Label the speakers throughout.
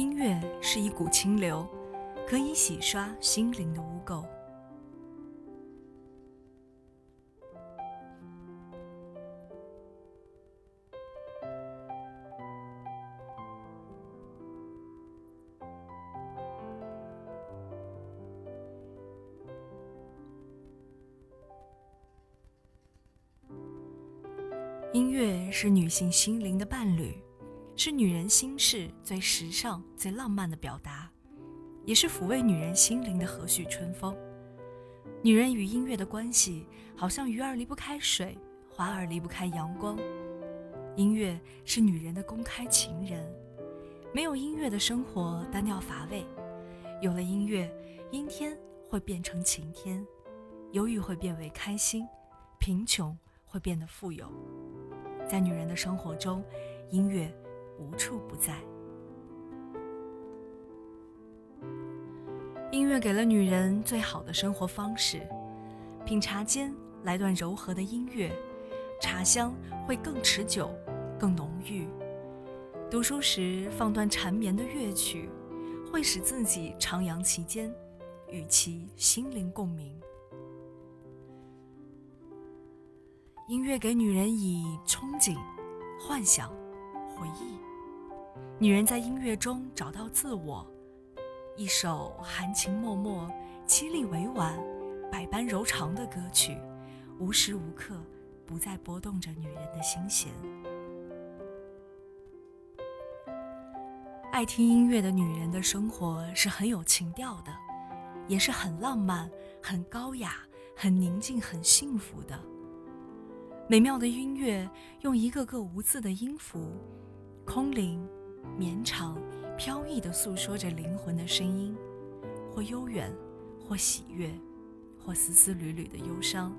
Speaker 1: 音乐是一股清流，可以洗刷心灵的污垢。音乐是女性心灵的伴侣，是女人心事最时尚、最浪漫的表达，也是抚慰女人心灵的和煦春风。女人与音乐的关系，好像鱼儿离不开水，花儿离不开阳光。音乐是女人的公开情人，没有音乐的生活单调乏味；有了音乐，阴天会变成晴天，忧郁会变为开心，贫穷会变得富有。在女人的生活中，音乐无处不在。音乐给了女人最好的生活方式。品茶间来段柔和的音乐，茶香会更持久、更浓郁。读书时放段缠绵的乐曲，会使自己徜徉其间，与其心灵共鸣。音乐给女人以憧憬、幻想、回忆。女人在音乐中找到自我。一首含情脉脉、凄厉委婉、百般柔肠的歌曲，无时无刻不在拨动着女人的心弦。爱听音乐的女人的生活是很有情调的，也是很浪漫、很高雅、很宁静、很幸福的。美妙的音乐，用一个个无字的音符，空灵、绵长、飘逸地诉说着灵魂的声音，或悠远，或喜悦，或丝丝缕缕的忧伤。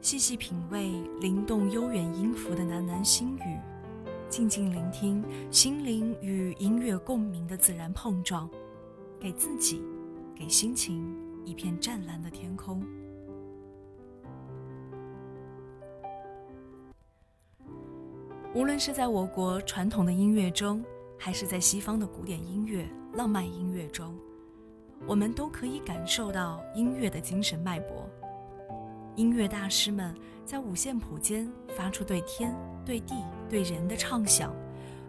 Speaker 1: 细细品味灵动悠远音符的喃喃心语，静静聆听心灵与音乐共鸣的自然碰撞，给自己，给心情一片湛蓝的天空。无论是在我国传统的音乐中，还是在西方的古典音乐、浪漫音乐中，我们都可以感受到音乐的精神脉搏。音乐大师们在五线谱间发出对天、对地、对人的畅想，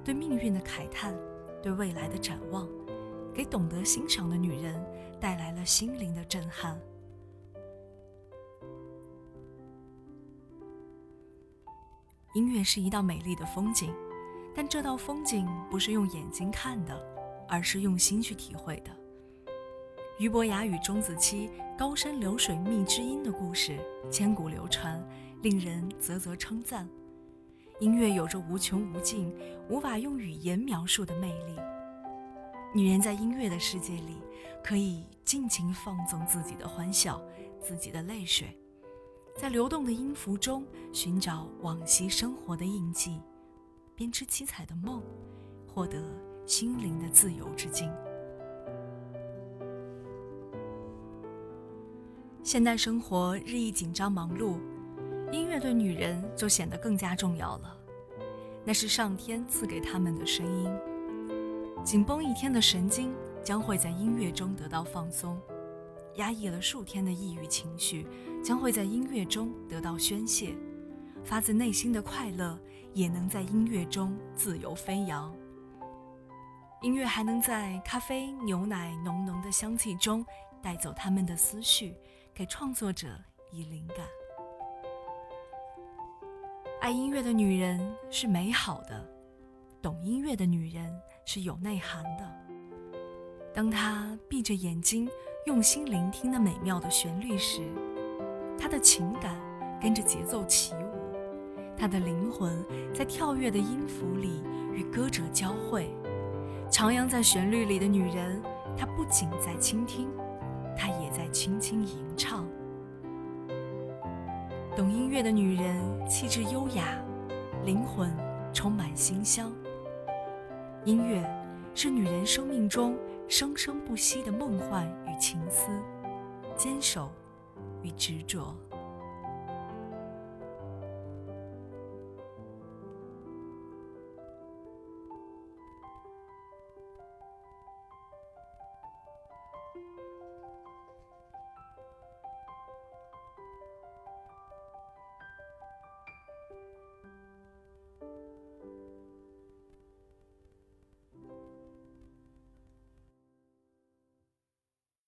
Speaker 1: 对命运的慨叹，对未来的展望，给懂得欣赏的女人带来了心灵的震撼。音乐是一道美丽的风景，但这道风景不是用眼睛看的，而是用心去体会的。俞伯牙与钟子期高山流水觅知音的故事千古流传，令人啧啧称赞。音乐有着无穷无尽、无法用语言描述的魅力。女人在音乐的世界里，可以尽情放纵自己的欢笑，自己的泪水。在流动的音符中寻找往昔生活的印记，编织七彩的梦，获得心灵的自由之境。现代生活日益紧张忙碌，音乐对女人就显得更加重要了。那是上天赐给他们的声音，紧绷一天的神经将会在音乐中得到放松。压抑了数天的抑郁情绪，将会在音乐中得到宣泄；发自内心的快乐，也能在音乐中自由飞扬。音乐还能在咖啡、牛奶浓浓的香气中带走他们的思绪，给创作者以灵感。爱音乐的女人是美好的，懂音乐的女人是有内涵的。当她闭着眼睛。用心聆听那美妙的旋律时，他的情感跟着节奏起舞，他的灵魂在跳跃的音符里与歌者交汇。徜徉在旋律里的女人，她不仅在倾听，她也在轻轻吟唱。懂音乐的女人，气质优雅，灵魂充满馨香。音乐是女人生命中。生生不息的梦幻情思，坚守与执着。